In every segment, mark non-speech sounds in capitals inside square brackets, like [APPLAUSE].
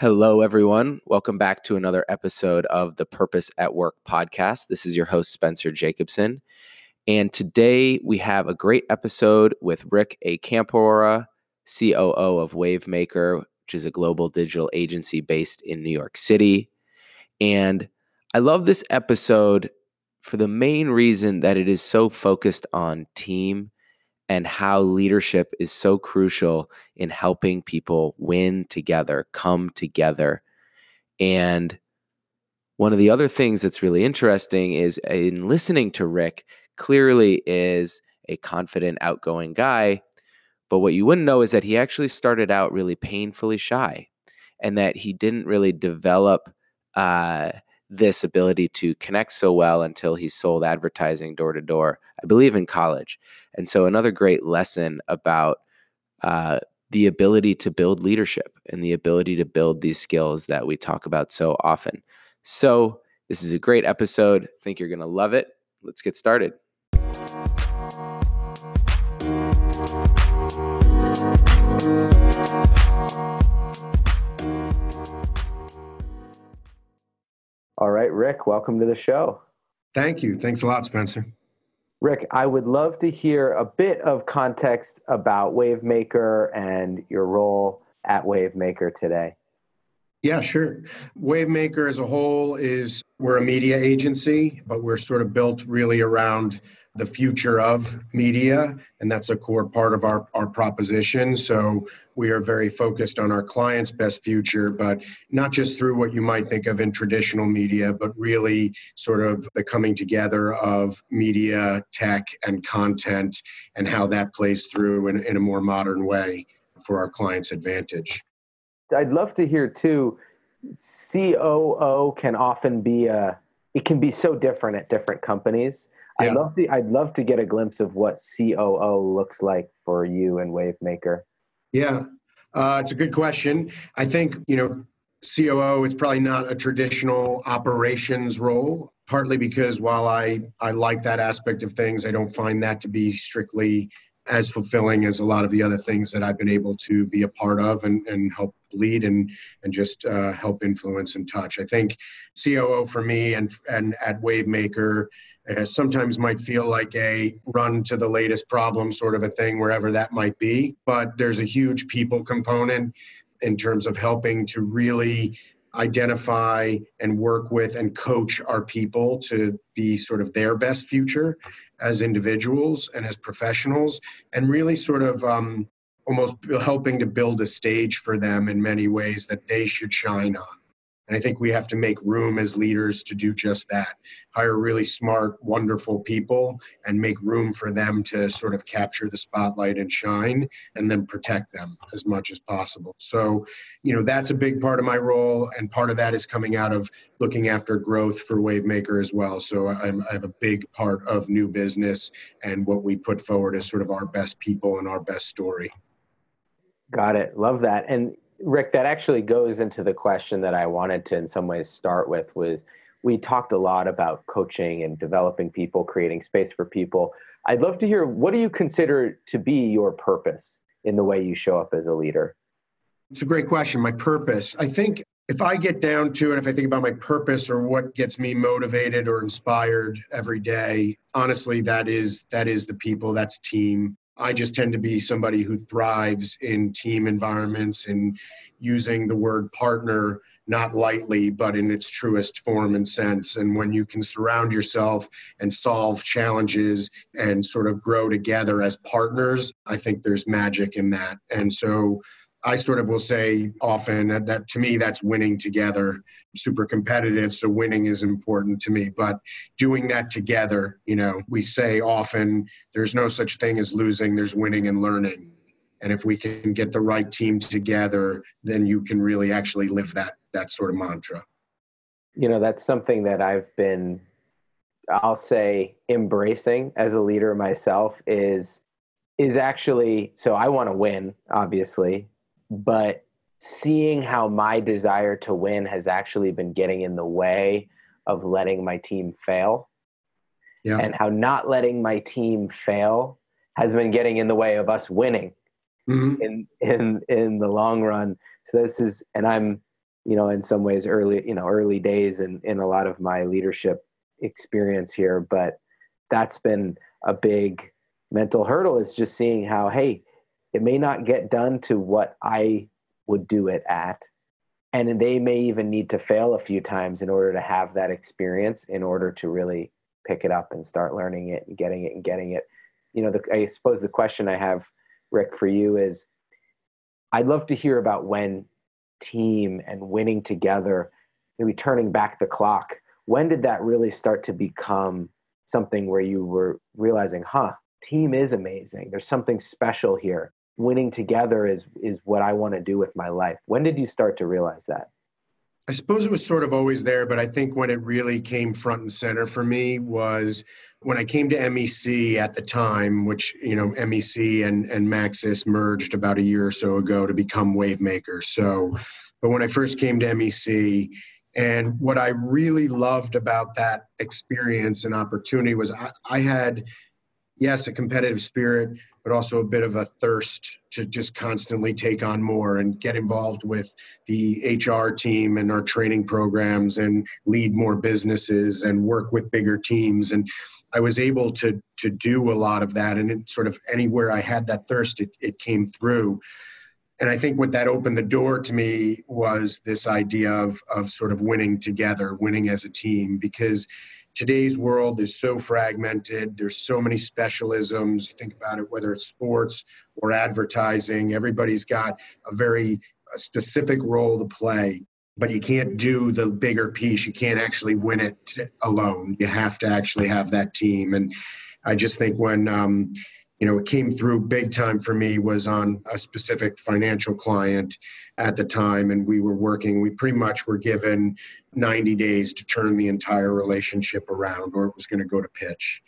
Hello, everyone. Welcome back to another episode of the Purpose at Work podcast. This is your host, Spencer Jacobson. And today we have a great episode with Rick Acampora, COO of Wavemaker, which is a global digital agency based in New York City. And I love this episode for the main reason that it is so focused on team and how leadership is so crucial in helping people win together, come together. And one of the other things that's really interesting is in listening to Rick, clearly is a confident, outgoing guy. But what you wouldn't know is that he actually started out really painfully shy and that he didn't really develop uh, this ability to connect so well until he sold advertising door to door, I believe in college. And so, another great lesson about uh, the ability to build leadership and the ability to build these skills that we talk about so often. So, this is a great episode. I think you're going to love it. Let's get started. Rick, welcome to the show. Thank you. Thanks a lot, Spencer. Rick, I would love to hear a bit of context about Wavemaker and your role at Wavemaker today. Yeah, sure. Wavemaker as a whole is we're a media agency, but we're sort of built really around the future of media, and that's a core part of our, our proposition. So we are very focused on our clients' best future, but not just through what you might think of in traditional media, but really sort of the coming together of media, tech, and content, and how that plays through in, in a more modern way for our clients' advantage. I'd love to hear too. COO can often be a it can be so different at different companies. Yeah. I'd love to I'd love to get a glimpse of what COO looks like for you and Wavemaker. Yeah, uh, it's a good question. I think you know COO is probably not a traditional operations role. Partly because while I I like that aspect of things, I don't find that to be strictly as fulfilling as a lot of the other things that I've been able to be a part of and, and help lead and and just uh, help influence and touch. I think COO for me and and at Wavemaker uh, sometimes might feel like a run to the latest problem sort of a thing wherever that might be, but there's a huge people component in terms of helping to really identify and work with and coach our people to be sort of their best future as individuals and as professionals and really sort of um, almost helping to build a stage for them in many ways that they should shine on. And I think we have to make room as leaders to do just that hire really smart, wonderful people and make room for them to sort of capture the spotlight and shine and then protect them as much as possible. So, you know, that's a big part of my role. And part of that is coming out of looking after growth for Wavemaker as well. So I'm, I have a big part of new business and what we put forward as sort of our best people and our best story. Got it. Love that. And Rick, that actually goes into the question that I wanted to, in some ways, start with. Was we talked a lot about coaching and developing people, creating space for people. I'd love to hear what do you consider to be your purpose in the way you show up as a leader? It's a great question. My purpose. I think if I get down to it, if I think about my purpose or what gets me motivated or inspired every day, honestly, that is that is the people. That's team. I just tend to be somebody who thrives in team environments and using the word partner not lightly, but in its truest form and sense. And when you can surround yourself and solve challenges and sort of grow together as partners, I think there's magic in that. And so I sort of will say often that, that, to me that's winning together. Super competitive, so winning is important to me. But doing that together, you know, we say often there's no such thing as losing. There's winning and learning. And if we can get the right team together, then you can really actually live that that sort of mantra. You know, that's something that I've been, I'll say, embracing as a leader myself. Is is actually so I want to win, obviously, but seeing how my desire to win has actually been getting in the way of letting my team fail yeah. and how not letting my team fail has been getting in the way of us winning mm-hmm. in in in the long run so this is and i'm you know, in some ways early, you know, early days in, in a lot of my leadership experience here. But that's been a big mental hurdle is just seeing how, hey, it may not get done to what I would do it at. And they may even need to fail a few times in order to have that experience in order to really pick it up and start learning it and getting it and getting it. You know, the, I suppose the question I have, Rick, for you is I'd love to hear about when team and winning together, maybe turning back the clock. When did that really start to become something where you were realizing, huh, team is amazing. There's something special here. Winning together is is what I want to do with my life. When did you start to realize that? I suppose it was sort of always there, but I think when it really came front and center for me was when I came to MEC at the time, which, you know, MEC and, and Maxus merged about a year or so ago to become Wavemaker. So, but when I first came to MEC, and what I really loved about that experience and opportunity was I, I had yes, a competitive spirit, but also a bit of a thirst to just constantly take on more and get involved with the HR team and our training programs and lead more businesses and work with bigger teams. And I was able to to do a lot of that. And it sort of anywhere I had that thirst, it, it came through. And I think what that opened the door to me was this idea of of sort of winning together, winning as a team, because today's world is so fragmented. There's so many specialisms. Think about it, whether it's sports or advertising, everybody's got a very a specific role to play. But you can't do the bigger piece. You can't actually win it alone. You have to actually have that team. And I just think when um, you know, it came through big time for me was on a specific financial client at the time. And we were working, we pretty much were given 90 days to turn the entire relationship around or it was going to go to pitch.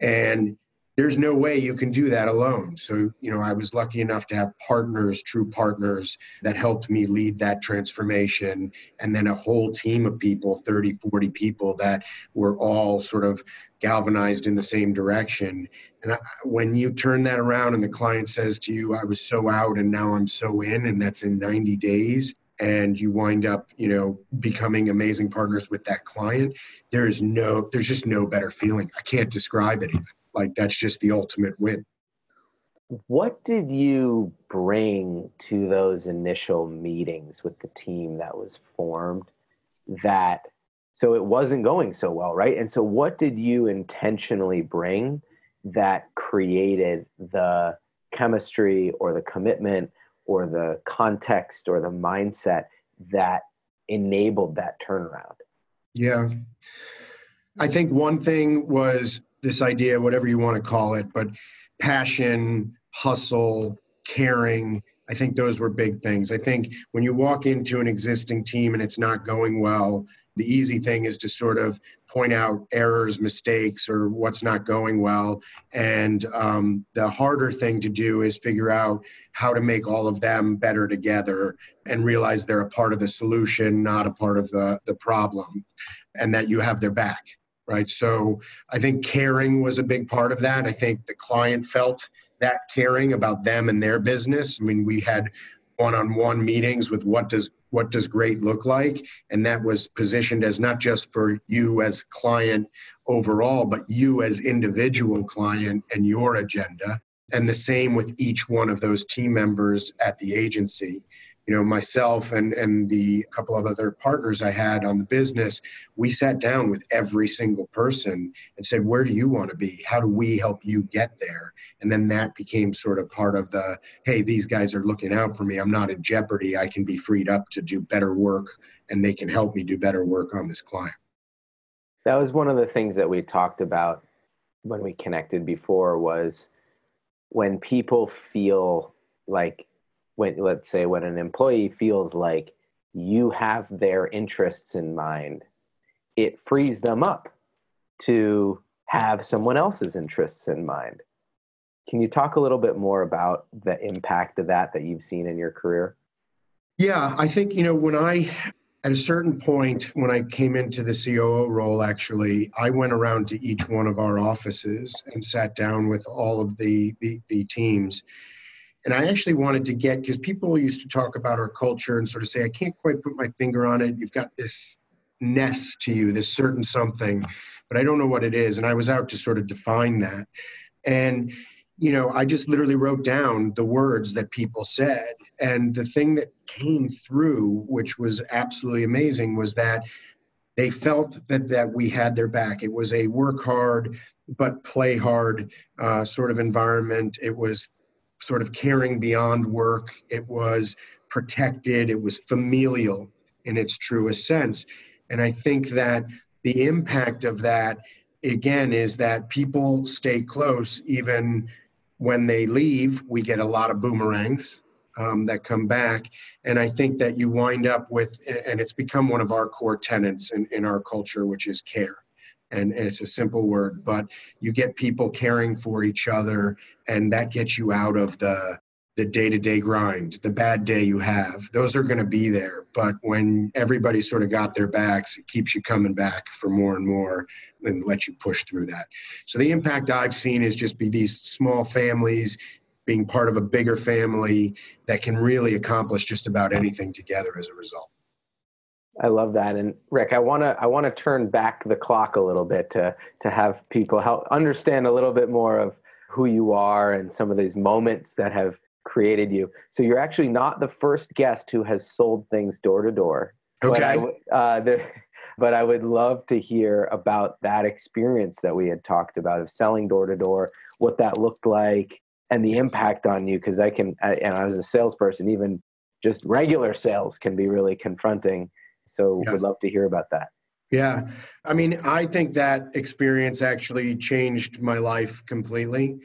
And there's no way you can do that alone. So, you know, I was lucky enough to have partners, true partners that helped me lead that transformation. And then a whole team of people, 30, 40 people that were all sort of galvanized in the same direction. And I, when you turn that around and the client says to you, I was so out and now I'm so in, and that's in 90 days, and you wind up you know becoming amazing partners with that client there is no there's just no better feeling i can't describe it even like that's just the ultimate win. What did you bring to those initial meetings with the team that was formed that so it wasn't going so well, right? And so what did you intentionally bring that created the chemistry or the commitment or the context or the mindset that enabled that turnaround? Yeah. I think one thing was this idea, whatever you want to call it, but passion, hustle, caring. I think those were big things. I think when you walk into an existing team and it's not going well, the easy thing is to sort of point out errors, mistakes, or what's not going well. And um, the harder thing to do is figure out how to make all of them better together and realize they're a part of the solution, not a part of the, the problem, and that you have their back right? So I think caring was a big part of that. I think the client felt that caring about them and their business. I mean, we had one-on-one meetings with what does what does great look like and that was positioned as not just for you as client overall but you as individual client and your agenda and the same with each one of those team members at the agency you know myself and and the couple of other partners i had on the business we sat down with every single person and said where do you want to be? How do we help you get there? And then that became sort of part of the hey these guys are looking out for me. I'm not in jeopardy. I can be freed up to do better work and they can help me do better work on this client. That was one of the things that we talked about when we connected before was when people feel like when let's say when an employee feels like you have their interests in mind it frees them up to have someone else's interests in mind. Can you talk a little bit more about the impact of that that you've seen in your career? Yeah i think you know when i at a certain point when i came into the coo role actually i went around to each one of our offices and sat down with all of the the, the teams And I actually wanted to get, because people used to talk about our culture and sort of say, I can't quite put my finger on it. You've got this ness to you, this certain something, but I don't know what it is. And I was out to sort of define that. And, you know, I just literally wrote down the words that people said. And the thing that came through, which was absolutely amazing, was that they felt that that we had their back. It was a work hard but play hard uh, sort of environment. It was sort of caring beyond work. It was protected. It was familial in its truest sense. And I think that the impact of that again is that people stay close even when they leave. We get a lot of boomerangs um, that come back. And I think that you wind up with, and it's become one of our core tenets in, in our culture, which is care. And, and it's a simple word, but you get people caring for each other, and that gets you out of the the day-to-day grind the bad day you have those are going to be there but when everybody sort of got their backs it keeps you coming back for more and more and let you push through that so the impact i've seen is just be these small families being part of a bigger family that can really accomplish just about anything together as a result. I love that. And Rick, I want to I want to turn back the clock a little bit to to have people help understand a little bit more of who you are and some of these moments that have created you. So you're actually not the first guest who has sold things door to door. Okay. But I, uh, but I would love to hear about that experience that we had talked about of selling door to door, what that looked like, and the impact on you because i can I, and i was a salesperson even just regular sales can be really confronting so yeah. would love to hear about that. Yeah. I mean i think that experience actually changed my life completely.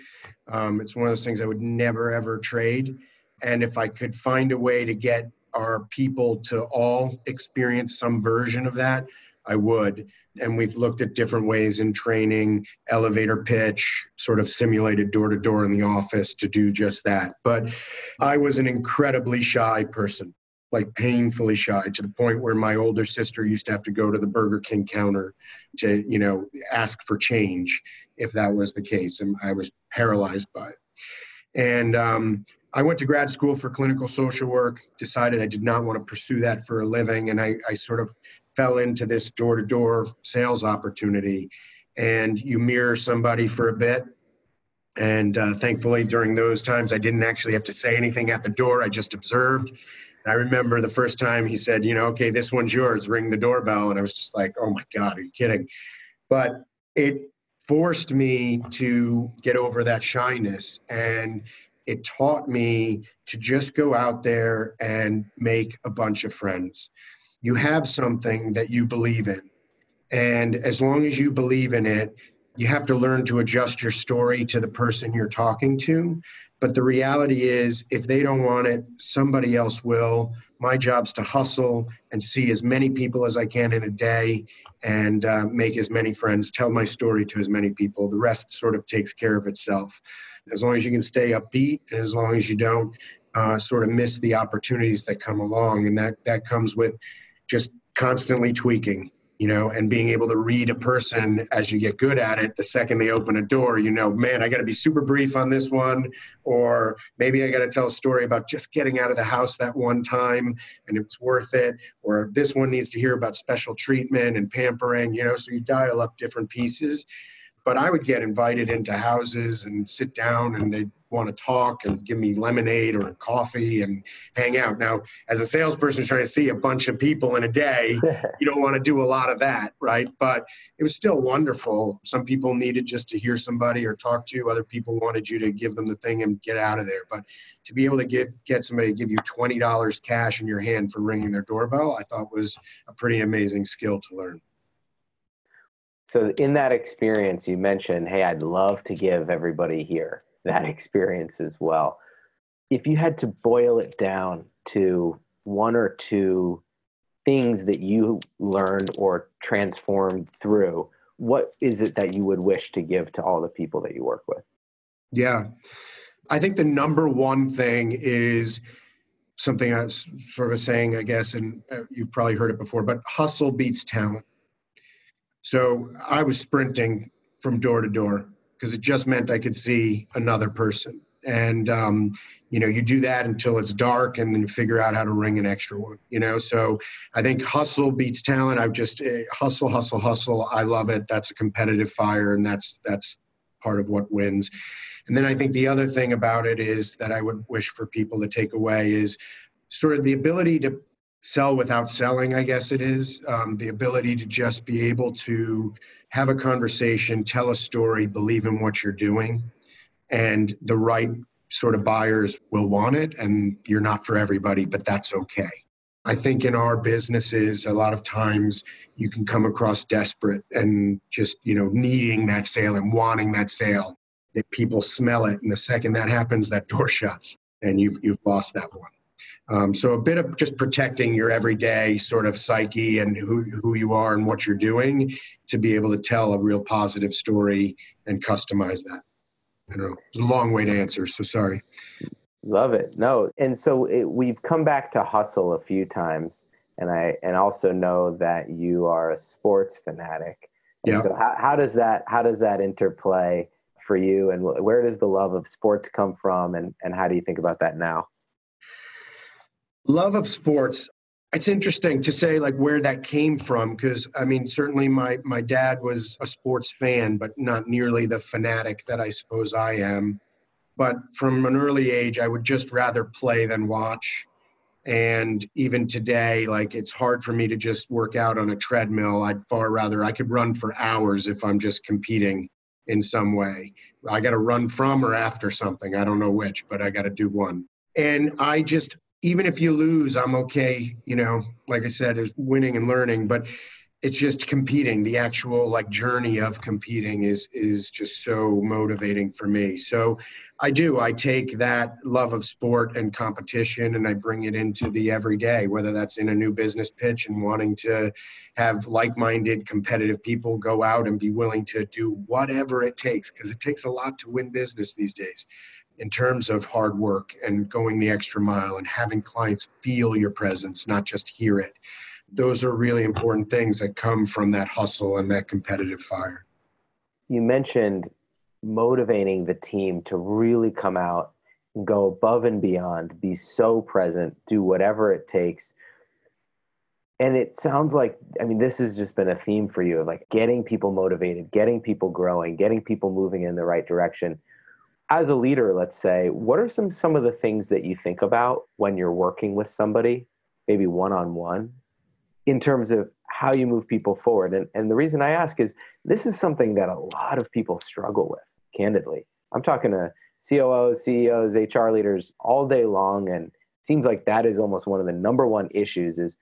Um, it's one of those things i would never ever trade. And if i could find a way to get our people to all experience some version of that i would. And we've looked at different ways in training, elevator pitch, sort of simulated door to door in the office to do just that. But I was an incredibly shy person, like painfully shy to the point where my older sister used to have to go to the Burger King counter to, you know, ask for change if that was the case. And I was paralyzed by it. And um, I went to grad school for clinical social work, decided I did not want to pursue that for a living. And I, I sort of fell into this door to door sales opportunity and you mirror somebody for a bit. And uh, thankfully, during those times, I didn't actually have to say anything at the door. I just observed. I remember the first time he said, you know, okay, this one's yours, ring the doorbell. And I was just like, oh my God, are you kidding? But it forced me to get over that shyness. And it taught me to just go out there and make a bunch of friends you have something that you believe in. And as long as you believe in it, you have to learn to adjust your story to the person you're talking to. But the reality is, if they don't want it, somebody else will. My job's to hustle and see as many people as I can in a day and uh, make as many friends, tell my story to as many people. The rest sort of takes care of itself. As long as you can stay upbeat and as long as you don't uh, sort of miss the opportunities that come along. And that, that comes with just constantly tweaking you know, and being able to read a person as you get good at it. The second they open a door, you know, man, I got to be super brief on this one, or maybe I got to tell a story about just getting out of the house that one time and it's worth it, or this one needs to hear about special treatment and pampering, you know, so you dial up different pieces. But I would get invited into houses and sit down and they'd want to talk and give me lemonade or coffee and hang out. Now, as a salesperson trying to see a bunch of people in a day, [LAUGHS] you don't want to do a lot of that, right? But it was still wonderful. Some people needed just to hear somebody or talk to you. Other people wanted you to give them the thing and get out of there. But to be able to get get somebody to give you twenty dollars cash in your hand for ringing their doorbell, I thought was a pretty amazing skill to learn. So in that experience, you mentioned, "Hey, I'd love to give everybody here." that experience as well. If you had to boil it down to one or two things that you learned or transformed through, what is it that you would wish to give to all the people that you work with? Yeah. I think the number one thing is something I was sort of saying, I guess, and uh, you've probably heard it before, but hustle beats talent. So I was sprinting from door to door because it just meant I could see another person. and um, you know you do that until it's dark and then you figure out how to ring an extra one you know? So i think hustle beats talent. I've just uh, hustle hustle hustle. I love it. That's a competitive fire and that's that's part of what wins. And then i think the other thing about it is that i would wish for people to take away is sort of the ability to sell without selling i guess it is um, the ability to just be able to have a conversation tell a story believe in what you're doing and the right sort of buyers will want it and you're not for everybody but that's okay. I think in our businesses a lot of times you can come across desperate and just you know needing that sale and wanting that sale. That people smell it and the second that happens that door [LAUGHS] shuts and you've you've lost that one um, so a bit of just protecting your everyday sort of psyche and who, who you are and what you're doing to be able to tell a real positive story and customize that I don't know. It's a long way to answer, so sorry. Love it. No, and so it, we've come back to hustle a few times, and I and also know that you are a sports fanatic. And yeah. So how, how does that how does that interplay for you, and where does the love of sports come from, and and how do you think about that now? Love of sports it's interesting to say like where that came from because i mean certainly my my dad was a sports fan but not nearly the fanatic that i suppose i am. But from an early age i would just rather play than watch. And even today like it's hard for me to just work out on a treadmill. I'd far rather i could run for hours if i'm just competing in some way. I got to run from or after something i don't know which but i got to do one. And i just even if you lose, I'm okay. You know, like I said, is winning and learning, but it's just competing. The actual like journey of competing is is just so motivating for me. So I do. I take that love of sport and competition and I bring it into the everyday, whether that's in a new business pitch and wanting to have like-minded competitive people go out and be willing to do whatever it takes because it takes a lot to win business these days in terms of hard work and going the extra mile and having clients feel your presence, not just hear it. Those are really important things that come from that hustle and that competitive fire. You mentioned motivating the team to really come out and go above and beyond, be so present, do whatever it takes. And it sounds like, I mean, this has just been a theme for you of like getting people motivated, getting people growing, getting people moving in the right direction as a leader, let's say, what are some some of the things that you think about when you're working with somebody, maybe one on one, in terms of how you move people forward? And and the reason I ask is this is something that a lot of people struggle with, candidly. I'm talking to COOs, CEOs, HR leaders all day long, and seems like that is almost one of the number one issues is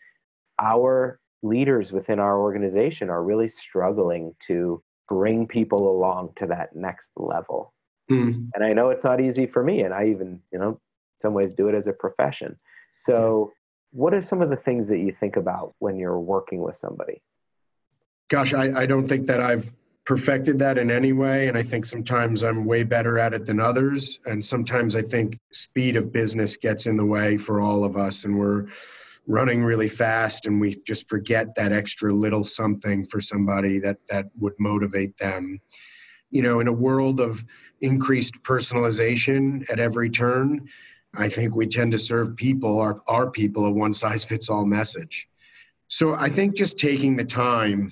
our leaders within our organization are really struggling to bring people along to that next level Mm. And I know it's not easy for me. And I even, you know, in some ways do it as a profession. So, what are some of the things that you think about when you're working with somebody? Gosh, I, I don't think that I've perfected that in any way. And I think sometimes I'm way better at it than others. And sometimes I think speed of business gets in the way for all of us. And we're running really fast and we just forget that extra little something for somebody that, that would motivate them. You know, in a world of increased personalization at every turn, I think we tend to serve people, our, our people, a one size fits all message. So I think just taking the time,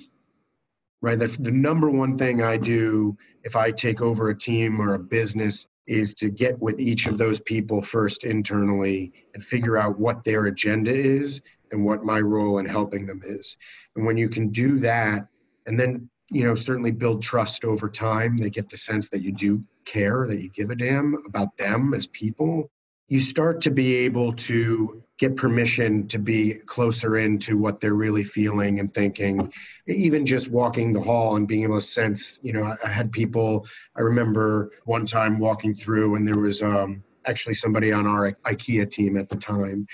right? The, the number one thing I do if I take over a team or a business is to get with each of those people first internally and figure out what their agenda is and what my role in helping them is. And when you can do that, and then you know certainly build trust over time. They get the sense that you do care that you give a damn about them as people. You start to be able to get permission to be closer into what they're really feeling and thinking. Even just walking the hall and being able to sense you know i had people i remember one time walking through and there was um, actually somebody on our ikea team at the time.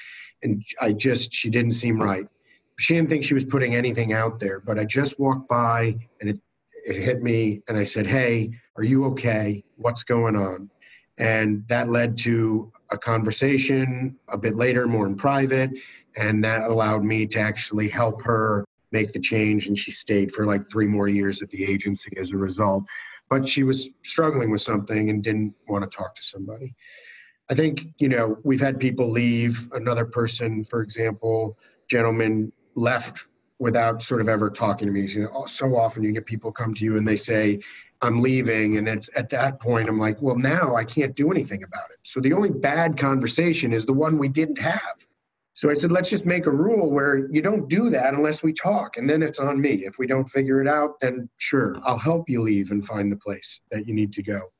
And i just she didn't seem right she didn't think she was putting anything out there, but I just walked by and it, it hit me and I said, Hey, are you okay? What's going on? And that led to a conversation a bit later, more in private. And that allowed me to actually help her make the change. And she stayed for like three more years at the agency as a result. but she was struggling with something and didn't want to talk to somebody. I think, you know, we've had people leave. Another person, for example, gentleman left without sort of ever talking to me. You know, so often you get people come to you and they say, I'm leaving. And it's at that point, I'm like, well, now I can't do anything about it. So the only bad conversation is the one we didn't have. So I said, let's just make a rule where you don't do that unless we talk. And then it's on me. If we don't figure it out, then sure, I'll help you leave and find the place that you need to go.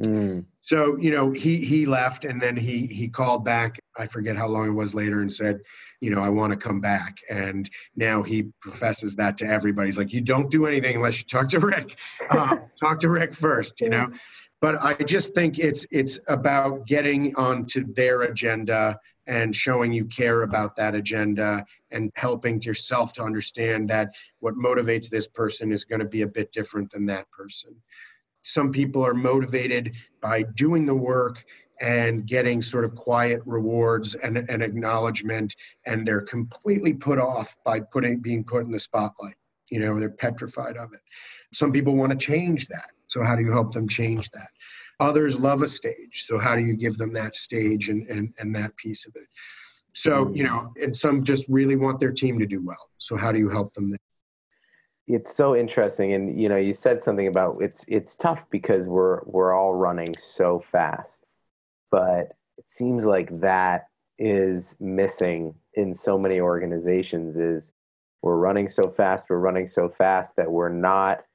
Mm. So, you know, he he left and then he he called back, I forget how long it was later, and said, you know, I want to come back. And now he professes that to everybody. He's like, you don't do anything unless you talk to Rick. Uh, [LAUGHS] talk to Rick first, you know. But I just think it's it's about getting onto their agenda and showing you care about that agenda and helping yourself to understand that what motivates this person is going to be a bit different than that person. Some people are motivated by doing the work and getting sort of quiet rewards and, and acknowledgement and they're completely put off by putting being put in the spotlight you know they're petrified of it. Some people want to change that so how do you help them change that? Others love a stage so how do you give them that stage and and, and that piece of it? So you know and some just really want their team to do well so how do you help them? It's so interesting and you know you said something about it's it's tough because we're we're all running so fast but it seems like that is missing in so many organizations is we're running so fast we're running so fast that we're not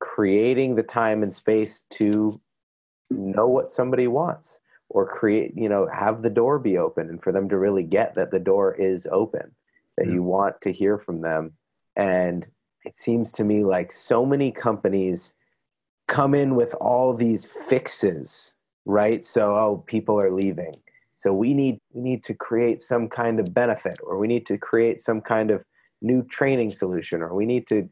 creating the time and space to know what somebody wants or create you know have the door be open and for them to really get that the door is open that you want to hear from them. And it seems to me like so many companies come in with all these fixes right? So, oh, people are leaving. So we need we need to create some kind of benefit, or we need to create some kind of new training solution, or we need to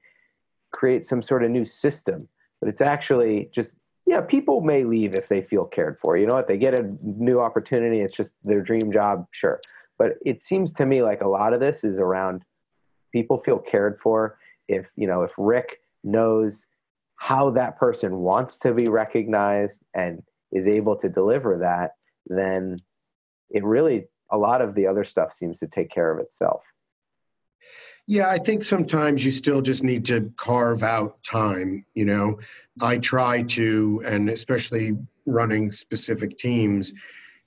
create some sort of new system. But it's actually just yeah, people may leave if they feel cared for. You know what? They get a new opportunity. It's just their dream job, sure. But it seems to me like a lot of this is around people feel cared for. If you know, if Rick knows how that person wants to be recognized and is able to deliver that, then it really, a lot of the other stuff seems to take care of itself. Yeah, I think sometimes you still just need to carve out time. You know, I try to, and especially running specific teams,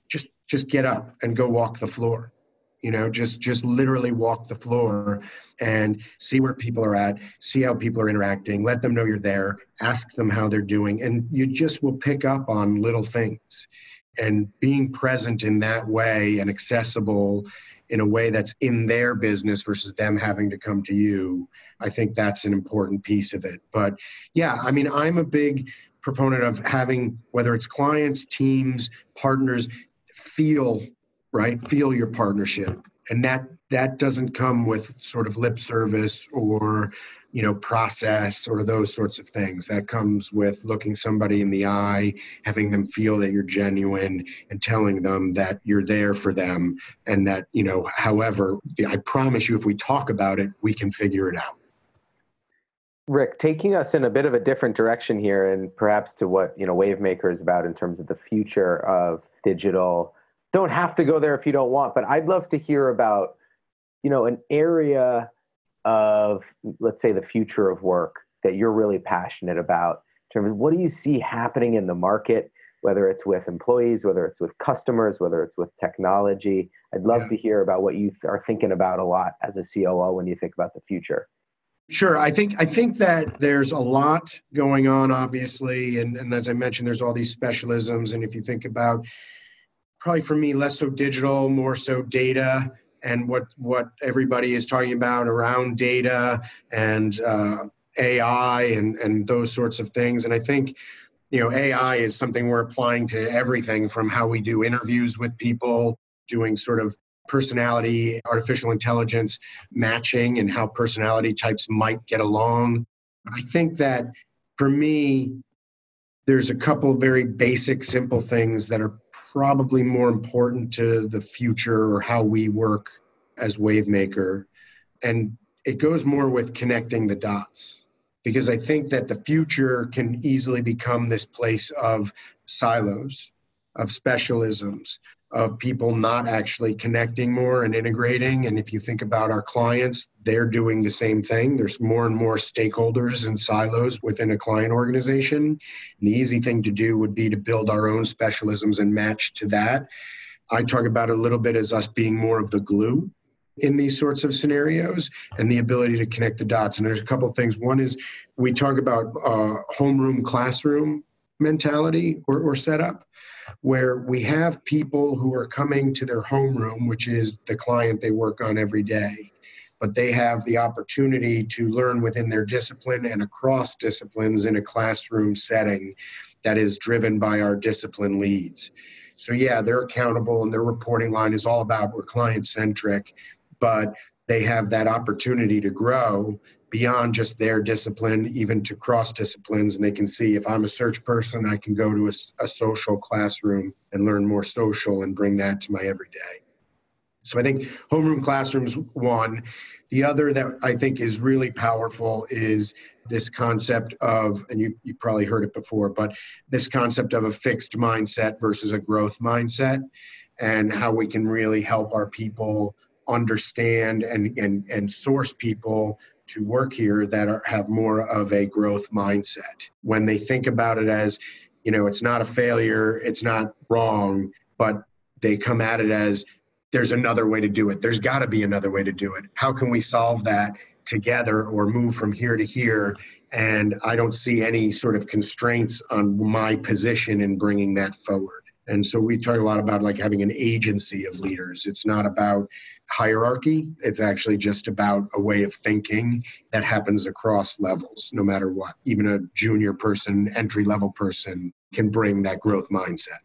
just just get up and go walk the floor you know just just literally walk the floor and see where people are at see how people are interacting let them know you're there ask them how they're doing and you just will pick up on little things. And being present in that way and accessible in a way that's in their business versus them having to come to you i think that's an important piece of it. But yeah i mean i'm a big proponent of having whether it's clients teams partners feel right? Feel your partnership. And that that doesn't come with sort of lip service or you know process or those sorts of things that comes with looking somebody in the eye having them feel that you're genuine and telling them that you're there for them and that you know however i promise you if we talk about it we can figure it out rick taking us in a bit of a different direction here and perhaps to what you know wavemaker is about in terms of the future of digital don't have to go there if you don't want, but I'd love to hear about, you know, an area of, let's say, the future of work that you're really passionate about. In terms of what do you see happening in the market, whether it's with employees, whether it's with customers, whether it's with technology. I'd love yeah. to hear about what you are thinking about a lot as a COO when you think about the future. Sure. I think I think that there's a lot going on, obviously, and, and as I mentioned, there's all these specialisms. And if you think about probably for me less so digital, more so data and what what everybody is talking about around data and uh, AI and and those sorts of things. And I think you know AI is something we're applying to everything from how we do interviews with people, doing sort of personality artificial intelligence matching and how personality types might get along. I think that for me, there's a couple very basic, simple things that are probably more important to the future or how we work as Wavemaker. And it goes more with connecting the dots because I think that the future can easily become this place of silos, of specialisms, of people not actually connecting more and integrating. And if you think about our clients, they're doing the same thing. There's more and more stakeholders and silos within a client organization. And the easy thing to do would be to build our own specialisms and match to that. I talk about a little bit as us being more of the glue in these sorts of scenarios and the ability to connect the dots. And there's a couple of things. One is we talk about uh, homeroom classroom mentality or, or setup, where we have people who are coming to their homeroom, which is the client they work on every day. But they have the opportunity to learn within their discipline and across disciplines in a classroom setting that is driven by our discipline leads. So, yeah, they're accountable and their reporting line is all about we're client centric but they have that opportunity to grow beyond just their discipline, even to cross disciplines. And they can see if I'm a search person, I can go to a, a, social classroom and learn more social and bring that to my everyday. So I think homeroom classrooms, one. The other that I think is really powerful is this concept of, and you, you probably heard it before, but this concept of a fixed mindset versus a growth mindset and how we can really help our people understand and, and, and source people to work here that are, have more of a growth mindset. When they think about it as, you know, it's not a failure, it's not wrong, but they come at it as there's another way to do it. There's got to be another way to do it. How can we solve that together or move from here to here? And I don't see any sort of constraints on my position in bringing that forward. And so we talk a lot about like having an agency of leaders. It's not about hierarchy. It's actually just about a way of thinking that happens across levels, no matter what. Even a junior person, entry level person can bring that growth mindset.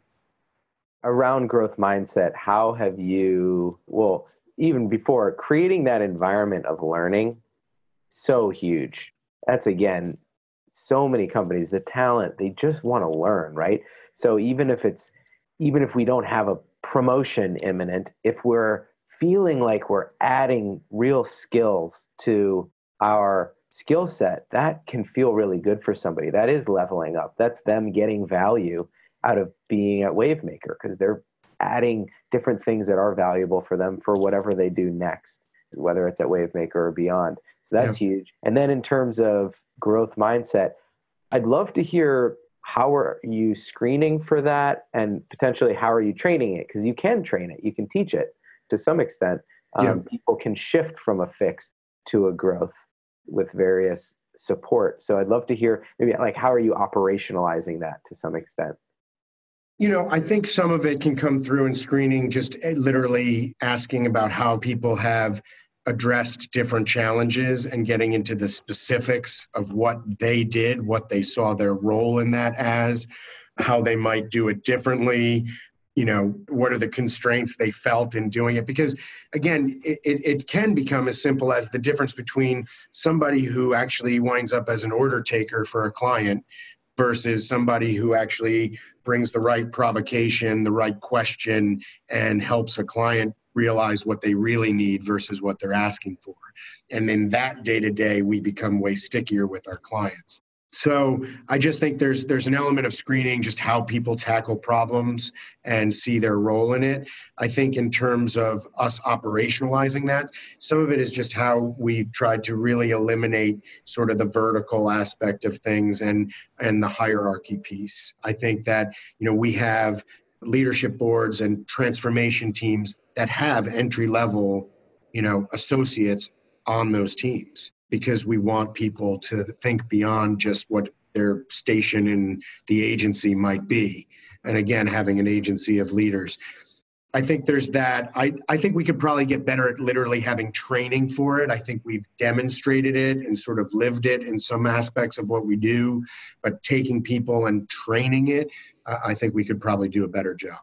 Around growth mindset, how have you, well, even before creating that environment of learning, so huge. That's again, so many companies, the talent, they just want to learn, right? So even if it's even if we don't have a promotion imminent, if we're feeling like we're adding real skills to our skill set, that can feel really good for somebody. That is leveling up. That's them getting value out of being at Wavemaker because they're adding different things that are valuable for them for whatever they do next, whether it's at Wavemaker or beyond. So that's yeah. huge. And then in terms of growth mindset, I'd love to hear how are you screening for that? And potentially how are you training it? Because you can train it you can teach it to some extent. Um, yeah. people can shift from a fixed to a growth with various support. So i'd love to hear maybe like how are you operationalizing that to some extent? You know i think some of it can come through in screening just eh, literally asking about how people have addressed different challenges and getting into the specifics of what they did, what they saw their role in that as, how they might do it differently, you know, what are the constraints they felt in doing it? Because again, it, it can become as simple as the difference between somebody who actually winds up as an order taker for a client versus somebody who actually brings the right provocation, the right question, and helps a client realize what they really need versus what they're asking for. And in that day to day, we become way stickier with our clients. So I just think there's there's an element of screening just how people tackle problems and see their role in it. I think in terms of us operationalizing that, some of it is just how we've tried to really eliminate sort of the vertical aspect of things and and the hierarchy piece. I think that you know we have leadership boards and transformation teams that have entry level, you know, associates on those teams because we want people to think beyond just what their station in the agency might be. And again, having an agency of leaders. I think there's that. I, I think we could probably get better at literally having training for it. I think we've demonstrated it and sort of lived it in some aspects of what we do, but taking people and training it, I think we could probably do a better job.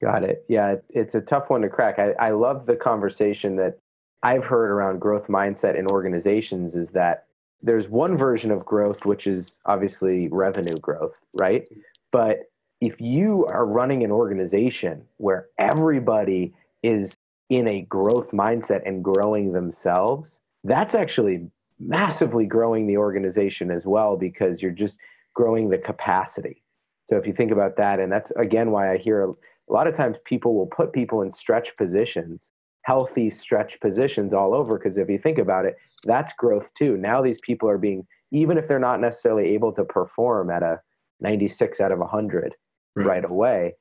Got it. Yeah, it's a tough one to crack. I, I love the conversation that I've heard around growth mindset in organizations is that there's one version of growth, which is obviously revenue growth, right? But if you are running an organization where everybody is in a growth mindset and growing themselves, that's actually massively growing the organization as well because you're just growing the capacity. So if you think about that, and that's again why I hear a lot of times people will put people in stretch positions, healthy stretch positions all over. Because if you think about it, that's growth too. Now these people are being, even if they're not necessarily able to perform at a 96 out of 100 right, right away,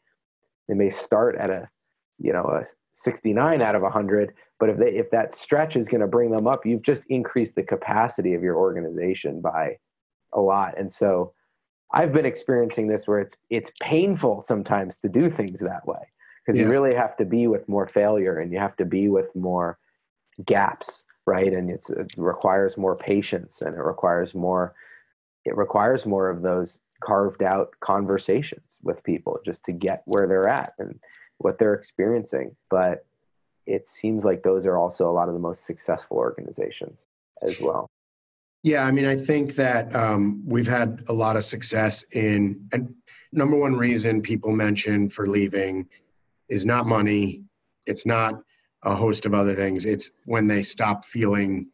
they may start at a, you know, a 69 out of 100 but if they if that stretch is going to bring them up you've just increased the capacity of your organization by a lot and so i've been experiencing this where it's it's painful sometimes to do things that way because yeah. you really have to be with more failure and you have to be with more gaps right and it requires more patience and it requires more it requires more of those carved out conversations with people just to get where they're at and what they're experiencing. But it seems like those are also a lot of the most successful organizations as well. Yeah, I mean, I think that um, we've had a lot of success in, and number one reason people mention for leaving is not money. It's not a host of other things. It's when they stop feeling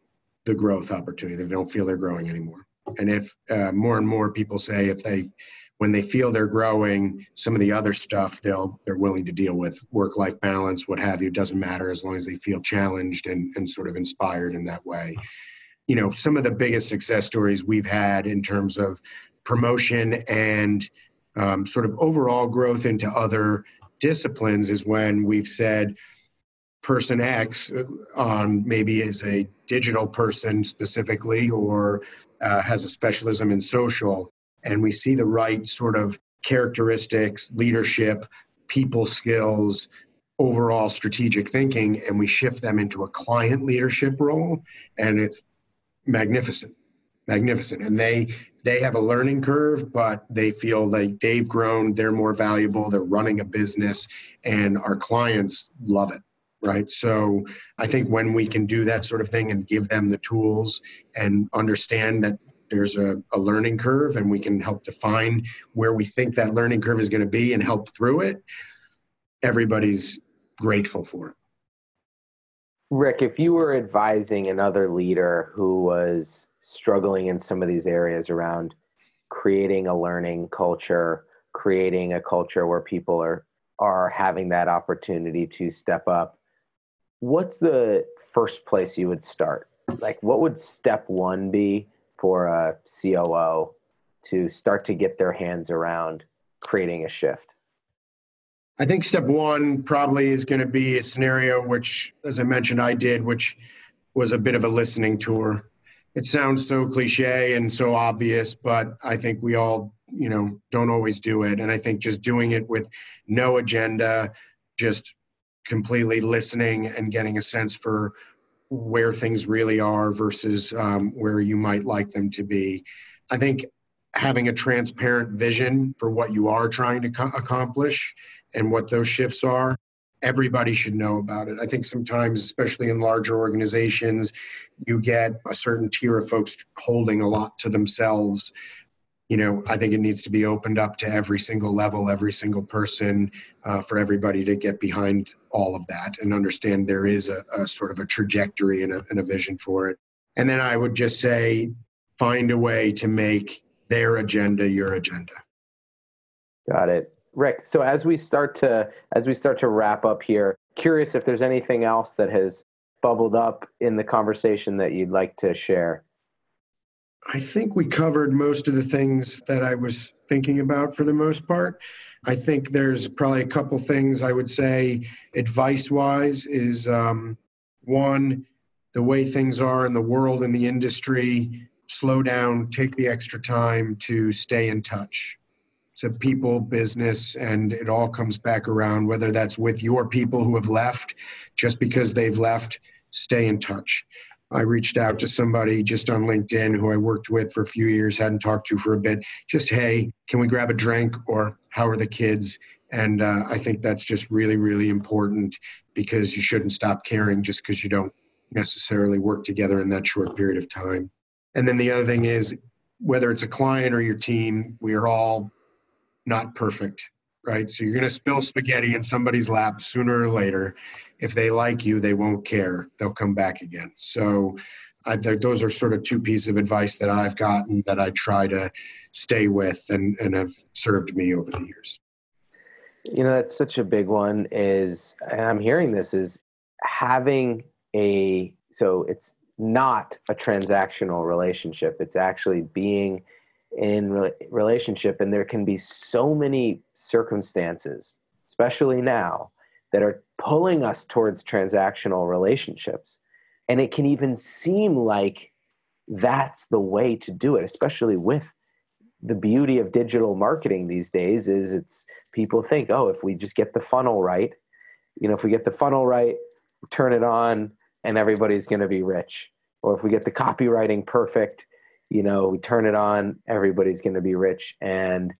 the growth opportunity. They don't feel they're growing anymore. And if uh, more and more people say if they when they feel they're growing, some of the other stuff they'll they're willing to deal with, work life balance, what have you, doesn't matter as long as they feel challenged and, and sort of inspired in that way. You know, some of the biggest success stories we've had in terms of promotion and um, sort of overall growth into other disciplines is when we've said person X on maybe is a digital person specifically or uh, has a specialism in social. And we see the right sort of characteristics, leadership, people skills, overall strategic thinking, and we shift them into a client leadership role, and it's magnificent, magnificent. And they they have a learning curve, but they feel like they've grown, they're more valuable, they're running a business, and our clients love it. Right. So I think when we can do that sort of thing and give them the tools and understand that there's a, a learning curve and we can help define where we think that learning curve is going to be and help through it everybody's grateful for it rick if you were advising another leader who was struggling in some of these areas around creating a learning culture creating a culture where people are are having that opportunity to step up what's the first place you would start like what would step one be for a COO to start to get their hands around creating a shift? I think step one probably is going to be a scenario which, as I mentioned, I did, which was a bit of a listening tour. It sounds so cliche and so obvious, but I think we all, you know, don't always do it. And I think just doing it with no agenda, just completely listening and getting a sense for where things really are versus um, where you might like them to be. I think having a transparent vision for what you are trying to co- accomplish and what those shifts are everybody should know about it i think sometimes especially in larger organizations you get a certain tier of folks holding a lot to themselves you know, I think it needs to be opened up to every single level, every single person, uh, for everybody to get behind all of that and understand there is a, a sort of a trajectory and a, and a vision for it. And then I would just say, find a way to make their agenda your agenda. Got it. Rick, so as we start to as we start to wrap up here, curious if there's anything else that has bubbled up in the conversation that you'd like to share. I think we covered most of the things that I was thinking about for the most part. I think there's probably a couple things I would say advice wise is um, one, the way things are in the world and the industry, slow down, take the extra time to stay in touch. A people business and it all comes back around, whether that's with your people who have left, just because they've left, stay in touch. I reached out to somebody just on LinkedIn who I worked with for a few years, hadn't talked to for a bit. Just, hey, can we grab a drink or how are the kids? And uh, I think that's just really, really important because you shouldn't stop caring just because you don't necessarily work together in that short period of time. And then the other thing is, whether it's a client or your team, we are all not perfect, right? So you're going to spill spaghetti in somebody's lap sooner or later if they like you, they won't care. They'll come back again. So I think those are sort of two pieces of advice that I've gotten that I try to stay with and, and have served me over the years. You know, that's such a big one is, and I'm hearing this is having a, so it's not a transactional relationship. It's actually being in re- relationship and there can be so many circumstances, especially now, that are pulling us towards transactional relationships. And it can even seem like that's the way to do it especially with the beauty of digital marketing these days is it's people think oh if we just get the funnel right you know if we get the funnel right turn it on and everybody's going to be rich. Or if we get the copywriting perfect you know we turn it on everybody's going to be rich. And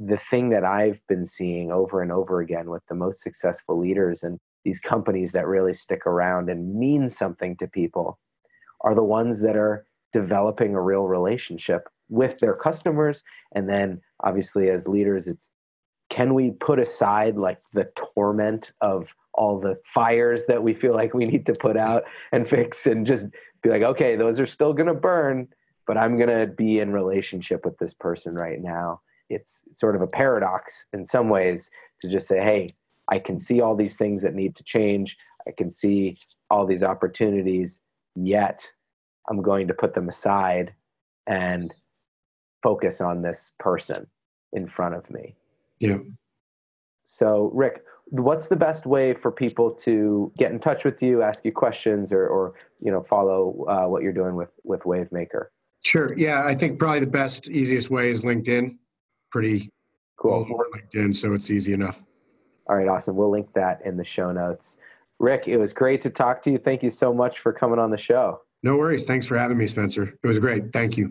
the thing that i've been seeing over and over again with the most successful leaders and these companies that really stick around and mean something to people are the ones that are developing a real relationship with their customers. And then obviously as leaders it's can we put aside like the torment of all the fires that we feel like we need to put out and fix and just be like okay those are still going to burn but i'm going to be in relationship with this person right now it's sort of a paradox in some ways to just say hey I can see all these things that need to change. I can see all these opportunities, yet I'm going to put them aside and focus on this person in front of me. Yeah. So, Rick, what's the best way for people to get in touch with you, ask you questions, or, or you know, follow uh, what you're doing with with Wavemaker? Sure. Yeah, I think probably the best, easiest way is LinkedIn. Pretty cool. LinkedIn, so it's easy enough. All right, awesome. We'll link that in the show notes. Rick, it was great to talk to you. Thank you so much for coming on the show. No worries. Thanks for having me, Spencer. It was great. Thank you.